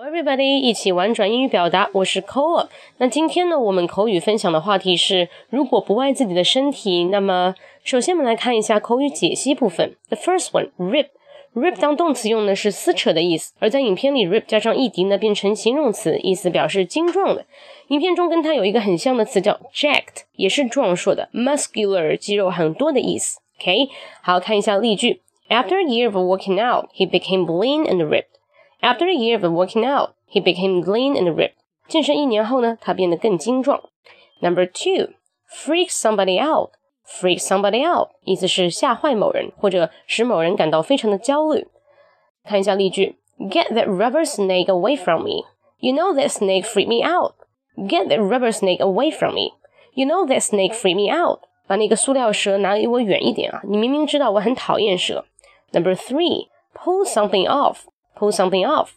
Everybody，一起玩转英语表达，我是 Cola。那今天呢，我们口语分享的话题是：如果不爱自己的身体，那么首先我们来看一下口语解析部分。The first one, rip。rip 当动词用的是撕扯的意思，而在影片里，rip 加上 ed 呢变成形容词，意思表示精壮的。影片中跟它有一个很像的词叫 jacked，也是壮硕的，muscular 肌肉很多的意思。OK，好看一下例句。After a year of working out, he became lean and ripped. After a year of working out, he became lean and ripped. 健身一年后呢，他变得更精壮。Number two, freak somebody out. Freak somebody out 意思是吓坏某人，或者使某人感到非常的焦虑。看一下例句：Get that rubber snake away from me. You know that snake freaked me out. Get that rubber snake away from me. You know that snake freaked me out. 把那个塑料蛇拿离我远一点啊！你明明知道我很讨厌蛇。Number three, pull something off. Pull something off.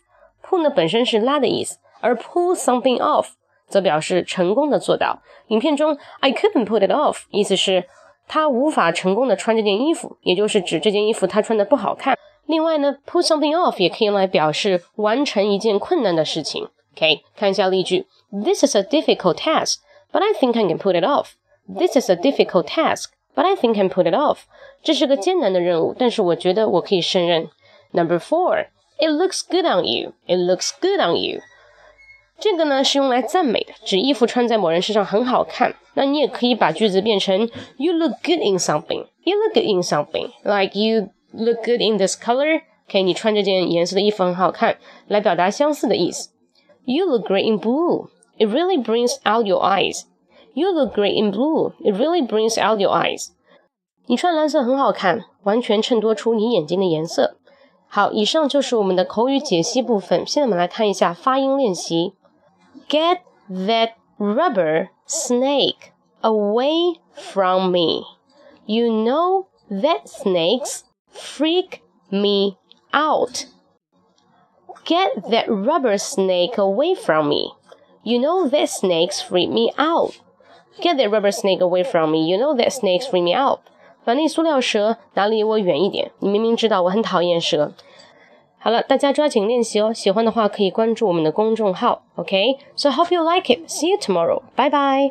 Pull 呢本身是拉的意思，而 pull something off 则表示成功的做到。影片中 I couldn't put it off 意思是他无法成功的穿这件衣服，也就是指这件衣服他穿的不好看。另外呢，pull something off 也可以用来表示完成一件困难的事情。OK，看一下例句：This is a difficult task, but I think I can put it off. This is a difficult task, but I think I can put it off. 这是个艰难的任务，但是我觉得我可以胜任。Number four, it looks good on you. It looks good on you. 这个呢是用来赞美的，指衣服穿在某人身上很好看。那你也可以把句子变成 You look good in something. You look good in something. Like you look good in this color. OK，你穿这件颜色的衣服很好看，来表达相似的意思。You look great in blue. It really brings out your eyes. You look great in blue. It really brings out your eyes. 你穿蓝色很好看，完全衬托出你眼睛的颜色。 好，以上就是我们的口语解析部分。现在我们来看一下发音练习。Get that rubber snake away from me. You know that snakes freak me out. Get that rubber snake away from me. You know that snakes freak me out. Get that rubber snake away from me. You know that snakes freak me out. 把那塑料蛇拿离我远一点。你明明知道我很讨厌蛇。好了，大家抓紧练习哦！喜欢的话可以关注我们的公众号，OK？So hope you like it. See you tomorrow. Bye bye.